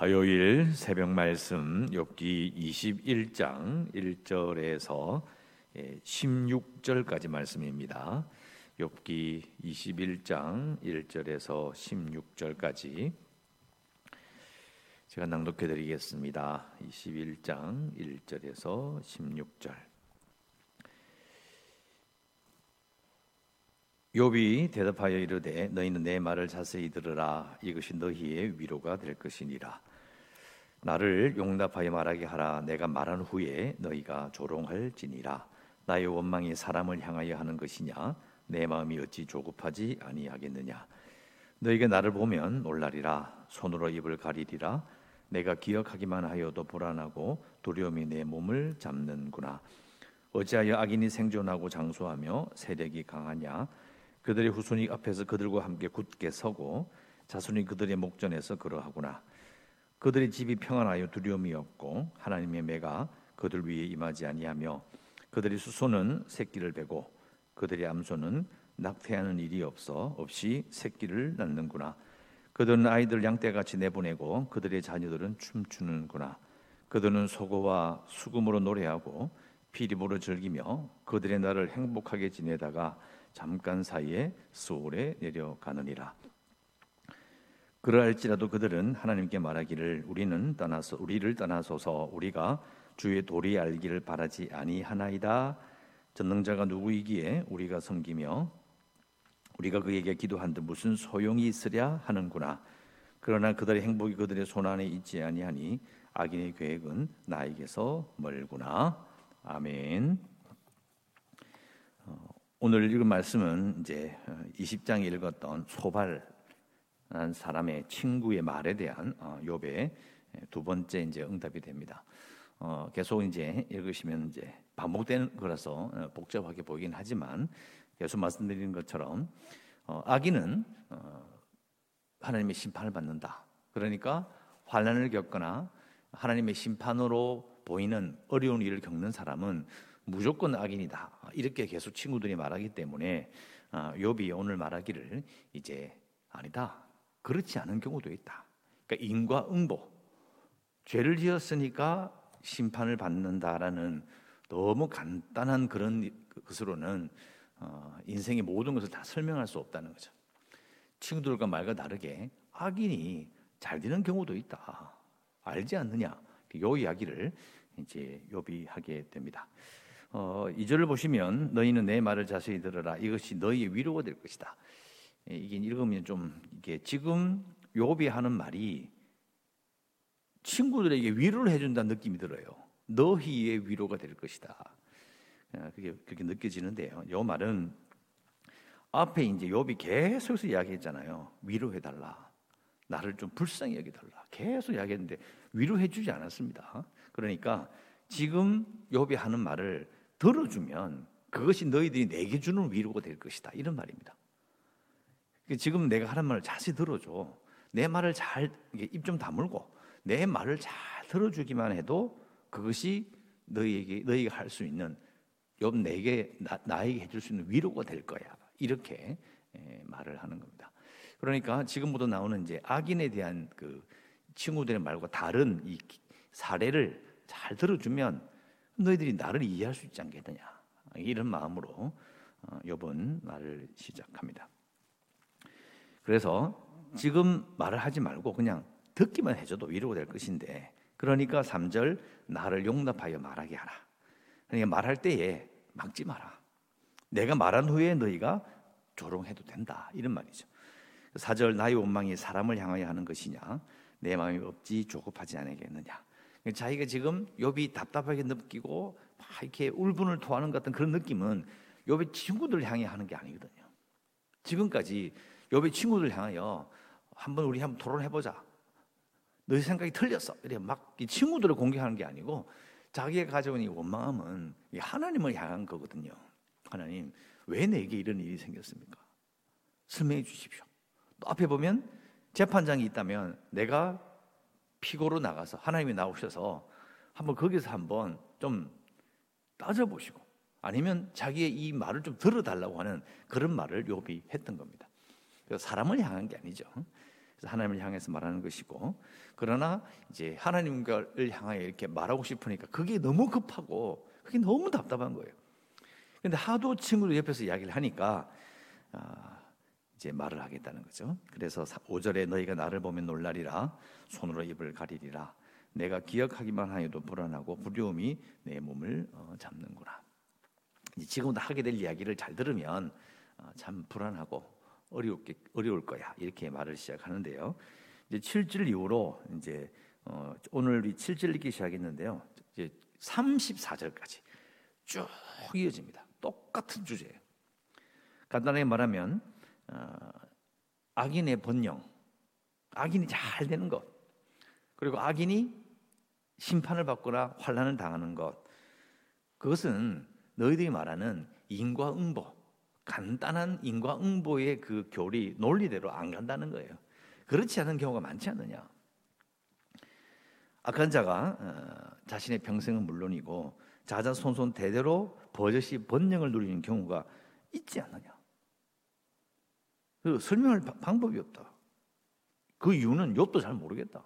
화요일 새벽 말씀 욥기 21장 1절에서 16절까지 말씀입니다. 욥기 21장 1절에서 16절까지 제가 낭독해 드리겠습니다. 21장 1절에서 16절. 욥이 대답하여 이르되 너희는 내 말을 자세히 들으라 이것이 너희의 위로가 될 것이니라 나를 용납하여 말하게 하라. 내가 말한 후에 너희가 조롱할지니라. 나의 원망이 사람을 향하여 하는 것이냐? 내 마음이 어찌 조급하지 아니하겠느냐? 너희가 나를 보면 놀라리라. 손으로 입을 가리리라. 내가 기억하기만 하여도 불안하고 두려움이 내 몸을 잡는구나. 어찌하여 악인이 생존하고 장수하며 세력이 강하냐? 그들의 후손이 앞에서 그들과 함께 굳게 서고 자손이 그들의 목전에서 그러하구나 그들의 집이 평안하여 두려움이 없고 하나님의 매가 그들 위에 임하지 아니하며 그들의 수소는 새끼를 베고 그들의 암소는 낙태하는 일이 없어 없이 새끼를 낳는구나. 그들은 아이들 양떼같이 내보내고 그들의 자녀들은 춤추는구나. 그들은 소고와 수금으로 노래하고 피리보로 즐기며 그들의 날을 행복하게 지내다가 잠깐 사이에 수월에 내려가느니라. 그러할지라도 그들은 하나님께 말하기를 우리는 떠나서 우리를 떠나소서 우리가 주의 도리 알기를 바라지 아니하나이다. 전능자가 누구이기에 우리가 섬기며 우리가 그에게 기도한들 무슨 소용이 있으랴 하는구나. 그러나 그들의 행복이 그들의 손 안에 있지 아니하니 악인의 계획은 나에게서 멀구나. 아멘. 어, 오늘 읽은 말씀은 이제 20장에 어, 읽었던 소발 한 사람의 친구의 말에 대한 욥의 어, 두 번째 이제 응답이 됩니다. 어, 계속 이제 읽으시면 이제 반복되는 거라서 어, 복잡하게 보이긴 하지만 계속 말씀드리는 것처럼 어, 악인은 어, 하나님의 심판을 받는다. 그러니까 환란을 겪거나 하나님의 심판으로 보이는 어려운 일을 겪는 사람은 무조건 악인이다. 이렇게 계속 친구들이 말하기 때문에 어, 욥이 오늘 말하기를 이제 아니다. 그렇지 않은 경우도 있다. 그러니까 인과 응보. 죄를 지었으니까 심판을 받는다라는 너무 간단한 그런 것으로는 어, 인생의 모든 것을 다 설명할 수 없다는 거죠. 친구들과 말과 다르게 악인이 잘 되는 경우도 있다. 알지 않느냐? 요 이야기를 이제 요비 하게 됩니다. 어, 2절을 보시면 너희는 내 말을 자세히 들어라. 이것이 너희의 위로가 될 것이다. 예, 이게 읽으면 좀 이게 지금 요비 하는 말이 친구들에게 위로를 해준다는 느낌이 들어요. 너희의 위로가 될 것이다. 아, 그게 그렇게 느껴지는데요. 요 말은 앞에 이제 욥이 계속해서 이야기했잖아요. 위로해 달라. 나를 좀 불쌍히 여겨 달라. 계속 이야기했는데 위로해 주지 않았습니다. 그러니까 지금 욥이 하는 말을 들어주면 그것이 너희들이 내게 주는 위로가 될 것이다. 이런 말입니다. 그 지금 내가 하는 말을 자세히 들어줘. 내 말을 잘 입 좀 다물고 내 말을 잘 들어주기만 해도 그것이 너희에게 너희가 할 수 있는 욥 내게 나, 에게 해줄 수 있는 위로가 될 거야. 이렇게 에, 말을 하는 겁니다. 그러니까 지금부터 나오는 이제 악인에 대한 그 친구들의 말과 다른 이 사례를 잘 들어주면 너희들이 나를 이해할 수 있지 않겠느냐 이런 마음으로 어, 욥은 말을 시작합니다. 그래서 지금 말을 하지 말고 그냥 듣기만 해줘도 위로가 될 것인데 그러니까 3절 나를 용납하여 말하게 하라. 그러니까 말할 때에 막지 마라. 내가 말한 후에 너희가 조롱해도 된다. 이런 말이죠. 4절 나의 원망이 사람을 향하여 하는 것이냐 내 마음이 없지 조급하지 않겠느냐. 자기가 지금 욥이 답답하게 느끼고 막 이렇게 울분을 토하는 것 같은 그런 느낌은 욥의 친구들 향해 하는 게 아니거든요. 지금까지 욥의 친구들 향하여 한번 우리 한번 토론해 보자. 너희 생각이 틀렸어. 이래 막 이 친구들을 공격하는 게 아니고 자기가 가져온 이 원망함은 하나님을 향한 거거든요. 하나님, 왜 내게 이런 일이 생겼습니까? 설명해 주십시오. 또 앞에 보면 재판장이 있다면 내가 피고로 나가서 하나님이 나오셔서 한번 거기서 한번 좀 따져보시고 아니면 자기의 이 말을 좀 들어달라고 하는 그런 말을 욥이 했던 겁니다. 사람을 향한 게 아니죠. 하나님을 향해서 말하는 것이고 그러나 이제 하나님을 향하여 이렇게 말하고 싶으니까 그게 너무 급하고 그게 너무 답답한 거예요. 근데 하도 친구들 옆에서 이야기를 하니까 아, 이제 말을 하겠다는 거죠. 그래서 5절에 너희가 나를 보면 놀라리라 손으로 입을 가리리라 내가 기억하기만 하여도 불안하고 두려움이 내 몸을 어, 잡는구나. 지금부터 하게 될 이야기를 잘 들으면 어, 참 불안하고 어려울게, 어려울 거야 이렇게 말을 시작하는데요. 이제 7절 이후로 이제 어, 오늘 이 7절 읽기 시작했는데요. 이제 34절까지 쭉 이어집니다. 똑같은 주제예요. 간단하게 말하면 어, 악인의 번영, 악인이 잘 되는 것, 그리고 악인이 심판을 받거나 환란을 당하는 것, 그것은 너희들이 말하는 인과응보, 간단한 인과응보의 그 교리 논리대로 안 간다는 거예요. 그렇지 않은 경우가 많지 않느냐? 악한 자가 어, 자신의 평생은 물론이고 자자손손 대대로 버젓이 번영을 누리는 경우가 있지 않느냐? 그 설명할 방법이 없다. 그 이유는 욥도 잘 모르겠다.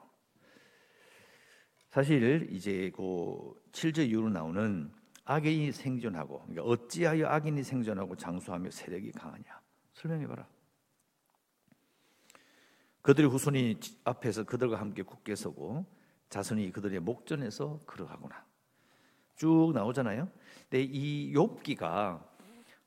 사실 이제 그 7절 이후로 나오는 악인이 생존하고 그러니까 어찌하여 악인이 생존하고 장수하며 세력이 강하냐 설명해 봐라. 그들의 후손이 앞에서 그들과 함께 굳게 서고 자손이 그들의 목전에서 걸어가구나. 쭉 나오잖아요. 근데 이 욥기가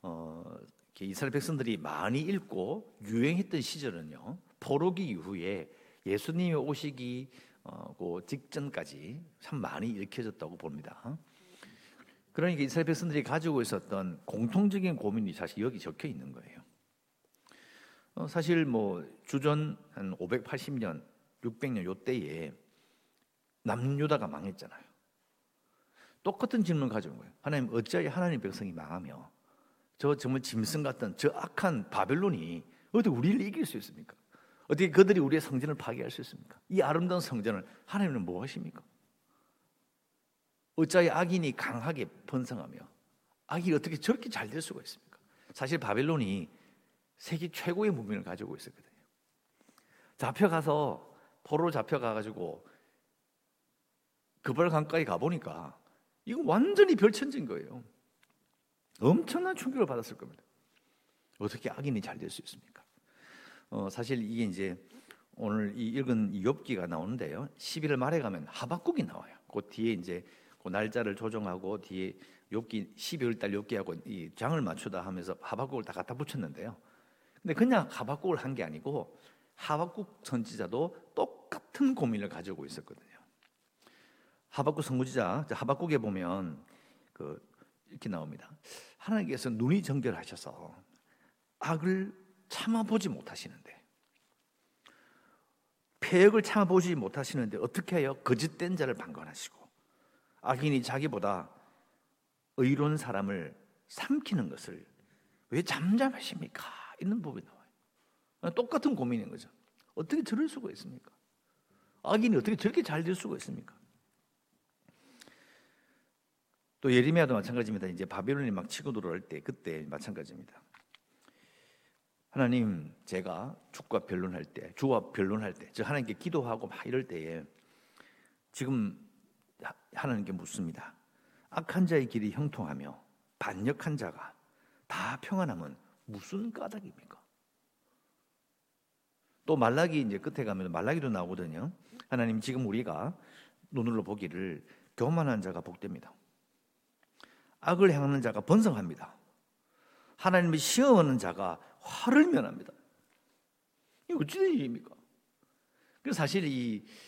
어, 이스라엘 백성들이 많이 읽고 유행했던 시절은요. 포로기 이후에 예수님이 오시기 어, 그 직전까지 참 많이 읽혀졌다고 봅니다. 그러니까 이스라엘 백성들이 가지고 있었던 공통적인 고민이 사실 여기 적혀 있는 거예요. 어, 사실 뭐 주전 한 580년, 600년 요 때에 남유다가 망했잖아요. 똑같은 질문을 가져온 거예요. 하나님 어찌하여 하나님 백성이 망하며 저 정말 짐승 같은 저 악한 바벨론이 어떻게 우리를 이길 수 있습니까? 어떻게 그들이 우리의 성전을 파괴할 수 있습니까? 이 아름다운 성전을 하나님은 뭐 하십니까? 어찌하여 악인이 강하게 번성하며 악이 어떻게 저렇게 잘 될 수가 있습니까? 사실 바벨론이 세계 최고의 문명을 가지고 있었거든요. 잡혀가서 포로 잡혀가가지고 그벌 강가에 가보니까 이건 완전히 별천진 거예요. 엄청난 충격을 받았을 겁니다. 어떻게 악인이 잘 될 수 있습니까? 어, 사실 이게 이제 오늘 이 읽은 욥기가 나오는데요. 11월 말에 가면 하박국이 나와요. 그 뒤에 이제 그 날짜를 조정하고 뒤에 욥기 12월 달 욥기하고 이 장을 맞추다 하면서 하박국을 다 갖다 붙였는데요. 근데 그냥 하박국을 한 게 아니고 하박국 선지자도 똑같은 고민을 가지고 있었거든요. 하박국 선지자 하박국에 보면 그 이렇게 나옵니다. 하나님께서 눈이 정결하셔서 악을 참아보지 못하시는데 폐역을 참아보지 못하시는데 어떻게 해요? 거짓된 자를 방관하시고 악인이 자기보다 의로운 사람을 삼키는 것을 왜 잠잠하십니까? 있는 법이 나와요. 똑같은 고민인 거죠. 어떻게 저럴 수가 있습니까? 악인이 어떻게 저렇게 잘 될 수가 있습니까? 또 예레미야도 마찬가지입니다. 이제 바벨론이 막 치고 들어올 때 그때 마찬가지입니다. 하나님 제가 주과 변론할 때 주와 변론할 때저 하나님께 기도하고 막 이럴 때에 지금 하나님께 묻습니다. 악한 자의 길이 형통하며 반역한 자가 다 평안함은 무슨 까닭입니까? 또 말라기 이제 끝에 가면 말라기도 나오거든요. 하나님 지금 우리가 눈으로 보기를 교만한 자가 복됩니다. 악을 행하는 자가 번성합니다. 하나님을 시험하는 자가 화를 면합니다. 이 어찌된 일입니까? 그래서 사실 이 어,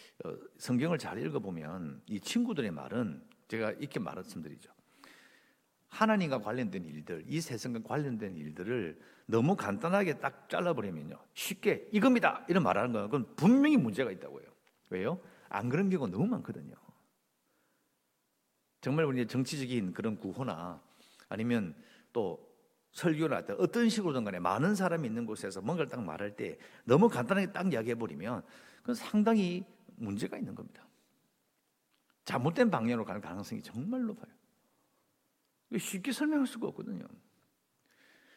성경을 잘 읽어보면 이 친구들의 말은 제가 이렇게 말씀드리죠. 하나님과 관련된 일들, 이 세상과 관련된 일들을 너무 간단하게 딱 잘라버리면요. 쉽게 이겁니다. 이런 말하는 건 그건 분명히 문제가 있다고요. 왜요? 안 그런 경우가 너무 많거든요. 정말 우리 정치적인 그런 구호나 아니면 또때 어떤 식으로든 간에 많은 사람이 있는 곳에서 뭔가를 딱 말할 때 너무 간단하게 딱 이야기해 버리면 그건 상당히 문제가 있는 겁니다. 잘못된 방향으로 가는 가능성이 정말 높아요. 쉽게 설명할 수가 없거든요.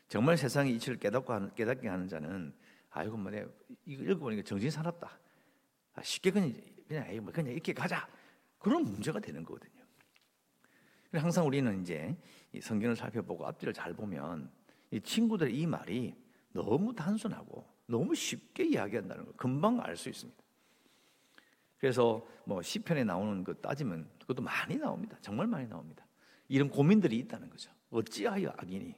정말 세상의 이치를 깨닫고 하는, 깨닫게 하는 자는 아이고 뭐 내가 이거 읽어보니까 정신 사납다. 아, 쉽게 그냥 그냥 뭐 그냥 이렇게 가자. 그런 문제가 되는 거거든요. 항상 우리는 이제 성경을 살펴보고 앞뒤를 잘 보면 이 친구들의 이 말이 너무 단순하고 너무 쉽게 이야기한다는 걸 금방 알 수 있습니다. 그래서 뭐 시편에 나오는 거 따지면 그것도 많이 나옵니다. 정말 많이 나옵니다. 이런 고민들이 있다는 거죠. 어찌하여 악인이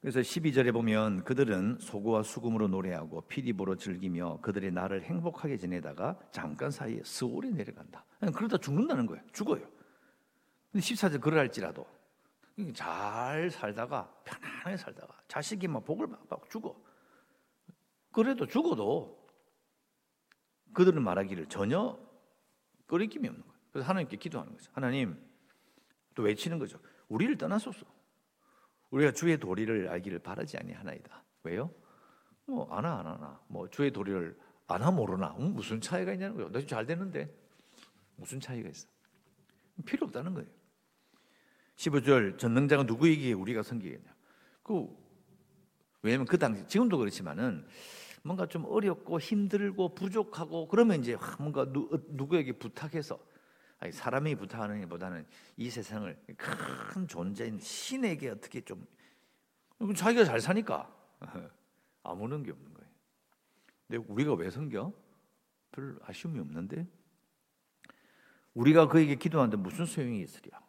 그래서 12절에 보면 그들은 소고와 수금으로 노래하고 피리보로 즐기며 그들의 날을 행복하게 지내다가 잠깐 사이에 스올에 내려간다. 그러다 죽는다는 거예요. 죽어요. 근데 14절 그러할지라도 잘 살다가 편안하게 살다가 자식이 막 복을 받고 죽어. 그래도 죽어도 그들은 말하기를 전혀 꺼리낌이 없는 거예요. 그래서 하나님께 기도하는 거죠. 하나님 또 외치는 거죠. 우리를 떠나소서. 우리가 주의 도리를 알기를 바라지 아니하나이다. 왜요? 뭐 아나 안 하나. 뭐 주의 도리를 아나 모르나. 음, 무슨 차이가 있냐는 거예요. 나잘 되는데 무슨 차이가 있어? 필요 없다는 거예요. 15절 전능자가 누구에게 우리가 섬기겠냐? 그 왜냐면 그 당시 지금도 그렇지만은 뭔가 좀 어렵고 힘들고 부족하고 그러면 이제 뭔가 누, 누구에게 부탁해서 아니, 사람이 부탁하는 것보다는 이 세상을 큰 존재인 신에게 어떻게 좀 자기가 잘 사니까 아무런 게 없는 거예요. 근데 우리가 왜 섬겨? 별 아쉬움이 없는데 우리가 그에게 기도하는데 무슨 소용이 있으랴?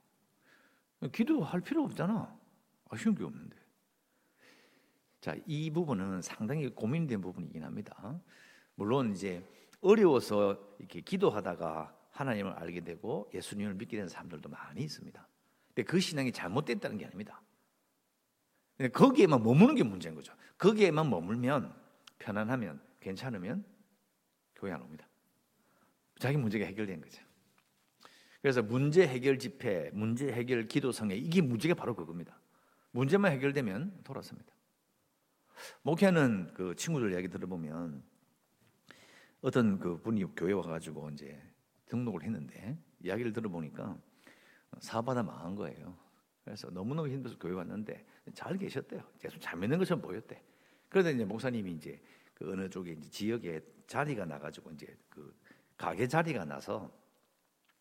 기도할 필요 없잖아. 아쉬운 게 없는데. 자, 이 부분은 상당히 고민된 부분이긴 합니다. 물론 이제 어려워서 이렇게 기도하다가 하나님을 알게 되고 예수님을 믿게 된 사람들도 많이 있습니다. 근데 그 신앙이 잘못됐다는 게 아닙니다. 거기에만 머무는 게 문제인 거죠. 거기에만 머물면 편안하면 괜찮으면 교회 안 옵니다. 자기 문제가 해결된 거죠. 그래서 문제 해결 집회, 문제 해결 기도 성회 이게 문제가 바로 그겁니다. 문제만 해결되면 돌아섭니다. 목회하는 그 친구들 이야기 들어보면 어떤 그 분이 교회 와가지고 이제 등록을 했는데 이야기를 들어보니까 사업하다 망한 거예요. 그래서 너무너무 힘들어서 교회 왔는데 잘 계셨대요. 계속 잘 믿는 것처럼 보였대. 그러다 이제 목사님이 이제 그 어느 쪽에 이제 지역에 자리가 나가지고 이제 그 가게 자리가 나서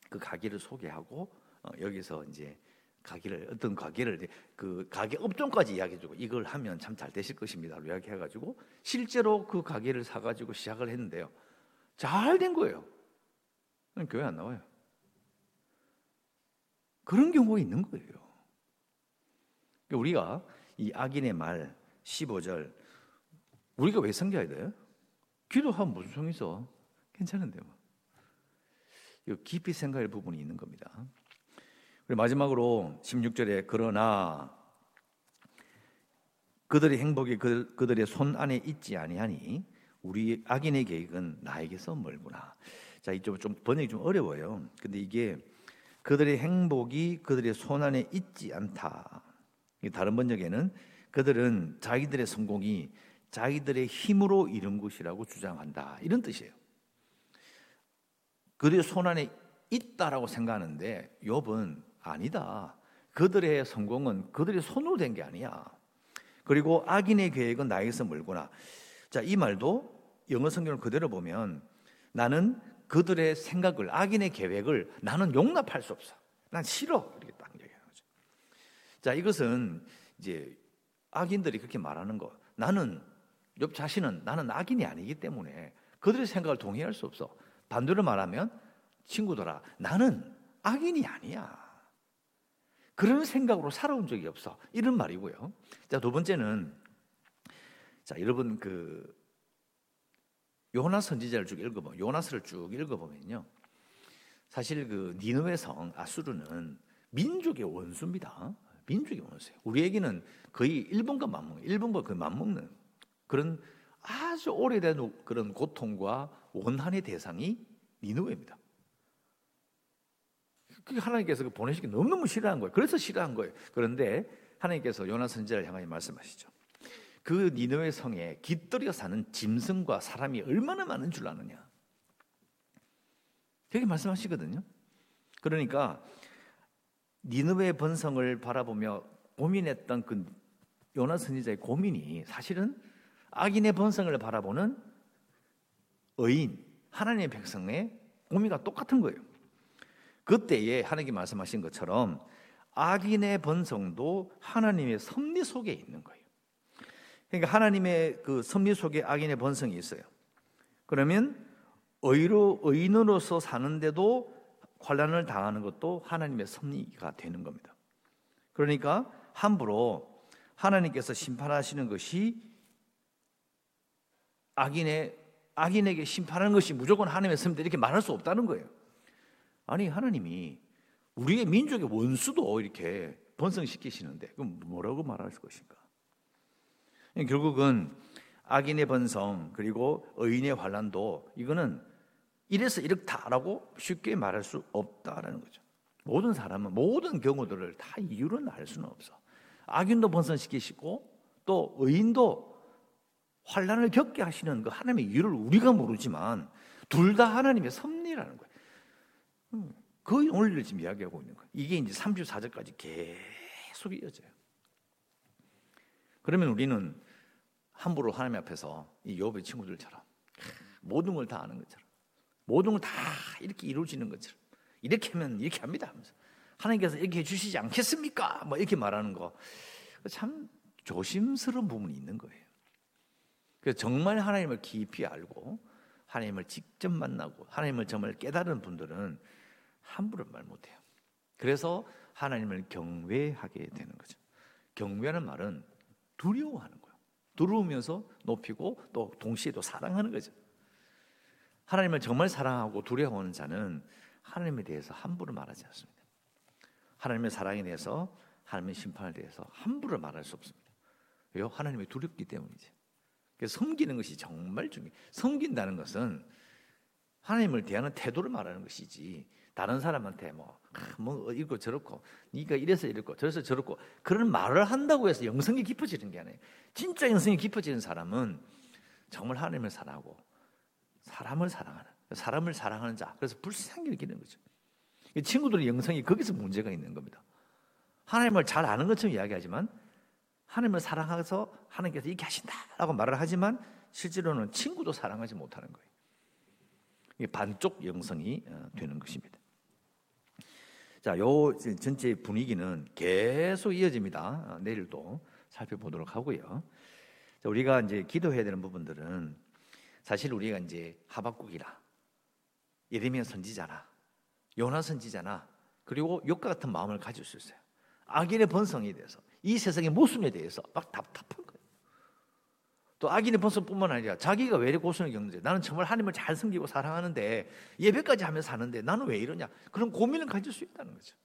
그 가게를 소개하고 어 여기서 이제 가게를 어떤 가게를 그 가게 업종까지 이야기해주고 이걸 하면 참 잘 되실 것입니다. 이야기해가지고 실제로 그 가게를 사가지고 시작을 했는데요. 잘 된 거예요. 교회 안 나와요. 그런 경우가 있는 거예요. 그러니까 우리가 이 악인의 말 15절 우리가 왜 섬겨야 돼요? 기도하면 무슨 소용 있어? 괜찮은데 뭐. 이 깊이 생각할 부분이 있는 겁니다. 그리고 마지막으로 16절에 그러나 그들의 행복이 그, 그들의 손 안에 있지 아니하니 우리 악인의 계획은 나에게서 멀구나. 자, 이쪽 좀 번역이 좀 어려워요. 근데 이게 그들의 행복이 그들의 손 안에 있지 않다. 다른 번역에는 그들은 자기들의 성공이 자기들의 힘으로 이룬 것이라고 주장한다. 이런 뜻이에요. 그들의 손 안에 있다라고 생각하는데 욥은 아니다. 그들의 성공은 그들의 손으로 된 게 아니야. 그리고 악인의 계획은 나에게서 멀구나. 자, 이 말도 영어 성경을 그대로 보면 나는 그들의 생각을 악인의 계획을 나는 용납할 수 없어. 난 싫어. 이렇게 딱 얘기하는 거죠. 자, 이것은 이제 악인들이 그렇게 말하는 거. 나는 욥 자신은 나는 악인이 아니기 때문에 그들의 생각을 동의할 수 없어. 반대로 말하면 친구들아, 나는 악인이 아니야. 그런 생각으로 살아온 적이 없어. 이런 말이고요. 자, 두 번째는 자, 여러분 그 요나 선지자를 쭉 읽어보면 요나스를 쭉 읽어보면요. 사실 그 니느웨 성 아수르는 민족의 원수입니다. 민족의 원수예요. 우리에게는 거의 일본과 맞먹는, 일본과 그 맞먹는 그런 아주 오래된 그런 고통과 원한의 대상이 니느웨입니다. 그 하나님께서 그 보내시기 너무너무 싫어한 거예요. 그래서 싫어한 거예요. 그런데 하나님께서 요나 선지자를 향하여 말씀하시죠. 그 니느웨 성에 깃들여 사는 짐승과 사람이 얼마나 많은 줄 아느냐. 그렇게 말씀하시거든요. 그러니까 니느웨 번성을 바라보며 고민했던 그 요나 선지자의 고민이 사실은 악인의 번성을 바라보는 의인 하나님의 백성의 고민과 똑같은 거예요. 그때에 하나님께 말씀하신 것처럼 악인의 번성도 하나님의 섭리 속에 있는 거예요. 그러니까 하나님의 그 섭리 속에 악인의 번성이 있어요. 그러면 의로 의인으로서 사는데도 환란을 당하는 것도 하나님의 섭리가 되는 겁니다. 그러니까 함부로 하나님께서 심판하시는 것이 악인의 악인에게 심판하는 것이 무조건 하나님의 섭리다 이렇게 말할 수 없다는 거예요. 아니 하나님이 우리의 민족의 원수도 이렇게 번성시키시는데 그럼 뭐라고 말할 것인가? 결국은 악인의 번성 그리고 의인의 환란도 이거는 이래서 이렇다라고 쉽게 말할 수 없다라는 거죠. 모든 사람은 모든 경우들을 다 이유는 알 수는 없어. 악인도 번성시키시고 또 의인도 환란을 겪게 하시는 그 하나님의 이유를 우리가 모르지만 둘 다 하나님의 섭리라는 거예요. 음, 그 원리를 지금 이야기하고 있는 거예요. 이게 이제 34절까지 계속 이어져요. 그러면 우리는 함부로 하나님 앞에서 이 욥의 친구들처럼 모든 걸 다 아는 것처럼 모든 걸 다 이렇게 이루어지는 것처럼 이렇게 하면 이렇게 합니다 하면서 하나님께서 이렇게 해주시지 않겠습니까? 뭐 이렇게 말하는 거 참 조심스러운 부분이 있는 거예요. 그래서 정말 하나님을 깊이 알고 하나님을 직접 만나고 하나님을 정말 깨달은 분들은 함부로 말 못해요. 그래서 하나님을 경외하게 되는 거죠. 경외하는 말은 두려워하는 거예요. 두려우면서 높이고 또 동시에 또 사랑하는 거죠. 하나님을 정말 사랑하고 두려워하는 자는 하나님에 대해서 함부로 말하지 않습니다. 하나님의 사랑에 대해서 하나님의 심판에 대해서 함부로 말할 수 없습니다. 왜요? 하나님이 두렵기 때문이죠. 그래서 섬기는 것이 정말 중요해요. 섬긴다는 것은 하나님을 대하는 태도를 말하는 것이지 다른 사람한테 뭐, 아, 뭐 이렇고 저렇고 네가 이래서 이렇고 저래서 저렇고 그런 말을 한다고 해서 영성이 깊어지는 게 아니에요. 진짜 영성이 깊어지는 사람은 정말 하나님을 사랑하고 사람을 사랑하는 사람을 사랑하는 자 그래서 불쌍히 느끼는 거죠. 친구들의 영성이 거기서 문제가 있는 겁니다. 하나님을 잘 아는 것처럼 이야기하지만 하나님을 사랑해서 하나님께서 이렇게 하신다라고 말을 하지만 실제로는 친구도 사랑하지 못하는 거예요. 반쪽 영성이 어, 되는 것입니다. 자, 요 전체 분위기는 계속 이어집니다. 어, 내일도 살펴보도록 하고요. 자, 우리가 이제 기도해야 되는 부분들은 사실 우리가 이제 하박국이라 예레미야 선지자나 요나 선지자나 그리고 욕과 같은 마음을 가질 수 있어요. 악인의 번성에 대해서 이 세상의 모순에 대해서 막 답답한. 또 악인의 번성뿐만 아니라 자기가 왜 이렇게 고생을 겪는지 나는 정말 하나님을 잘 섬기고 사랑하는데 예배까지 하면서 사는데 나는 왜 이러냐 그런 고민을 가질 수 있다는 거죠.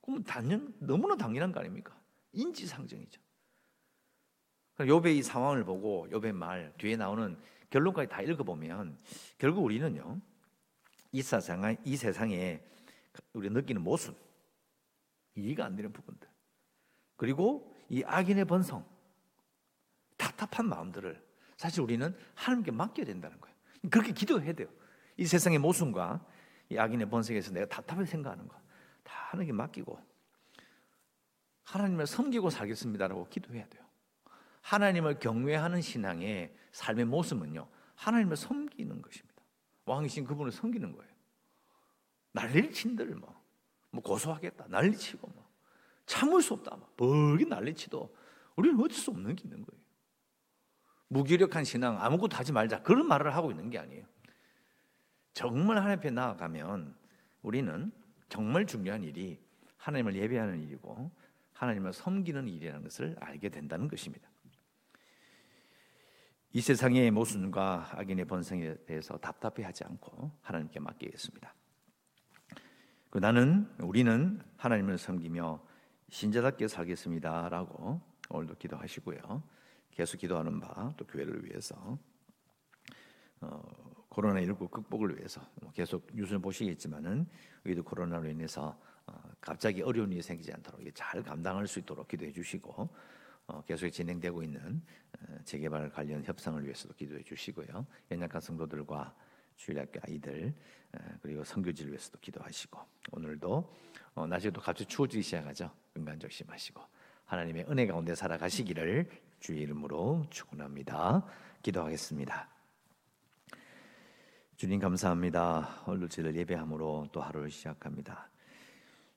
그럼 당연 너무나 당연한 거 아닙니까? 인지상정이죠. 요배 이 상황을 보고 요배 말 뒤에 나오는 결론까지 다 읽어보면 결국 우리는요 이 세상에 이 세상에 우리 느끼는 모순 이해가 안 되는 부분들 그리고 이 악인의 번성, 답답한 마음들을 사실 우리는 하나님께 맡겨야 된다는 거예요. 그렇게 기도해야 돼요. 이 세상의 모순과 이 악인의 번성에서 내가 답답해 생각하는 거 다 하나님께 맡기고 하나님을 섬기고 살겠습니다라고 기도해야 돼요. 하나님을 경외하는 신앙의 삶의 모습은요, 하나님을 섬기는 것입니다. 왕이신 그분을 섬기는 거예요. 난리를 친들 뭐, 뭐 고소하겠다, 난리치고 뭐. 참을 수 없다. 벌기 난리치도 우리는 어쩔 수 없는 게 있는 거예요. 무기력한 신앙 아무것도 하지 말자 그런 말을 하고 있는 게 아니에요. 정말 하나님 앞에 나아가면 우리는 정말 중요한 일이 하나님을 예배하는 일이고 하나님을 섬기는 일이라는 것을 알게 된다는 것입니다. 이 세상의 모순과 악인의 번성에 대해서 답답해하지 않고 하나님께 맡기겠습니다. 그 나는 우리는 하나님을 섬기며 신자답게 살겠습니다라고 오늘도 기도하시고요. 계속 기도하는 바 또 교회를 위해서 어, 코로나 19 극복을 위해서 뭐 계속 뉴스를 보시겠지만은 우리도 코로나로 인해서 어, 갑자기 어려운 일이 생기지 않도록 잘 감당할 수 있도록 기도해 주시고 어, 계속 진행되고 있는 어, 재개발 관련 협상을 위해서도 기도해 주시고요. 연약한 성도들과 주일학교 아이들 어, 그리고 선교지를 위해서도 기도하시고 오늘도 어, 낮에도 갑자기 추워지기 시작하죠. 은간 조심하시고 하나님의 은혜 가운데 살아가시기를 주의 이름으로 축원합니다. 기도하겠습니다. 주님 감사합니다. 오늘 저를 예배함으로 또 하루를 시작합니다.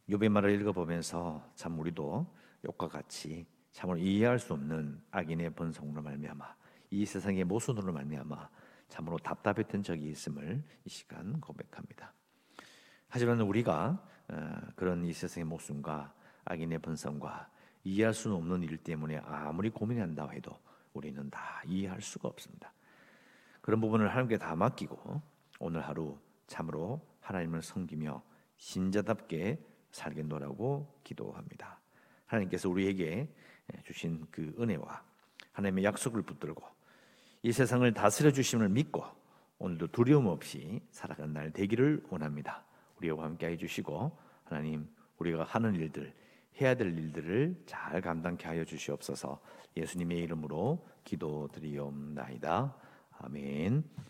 욥의 말을 읽어보면서 참 우리도 욕과 같이 참으로 이해할 수 없는 악인의 번성으로 말미암아 이 세상의 모순으로 말미암아 참으로 답답했던 적이 있음을 이 시간 고백합니다. 하지만 우리가 어, 그런 이 세상의 모순과 악인의 번성과 이해할 수는 없는 일 때문에 아무리 고민한다 해도 우리는 다 이해할 수가 없습니다. 그런 부분을 하나님께 다 맡기고 오늘 하루 참으로 하나님을 섬기며 신자답게 살겠노라고 기도합니다. 하나님께서 우리에게 주신 그 은혜와 하나님의 약속을 붙들고 이 세상을 다스려 주심을 믿고 오늘도 두려움 없이 살아가는 날 되기를 원합니다. 우리와 함께 해주시고 하나님 우리가 하는 일들 해야 될 일들을 잘 감당케 하여 주시옵소서. 예수님의 이름으로 기도드리옵나이다. 아멘.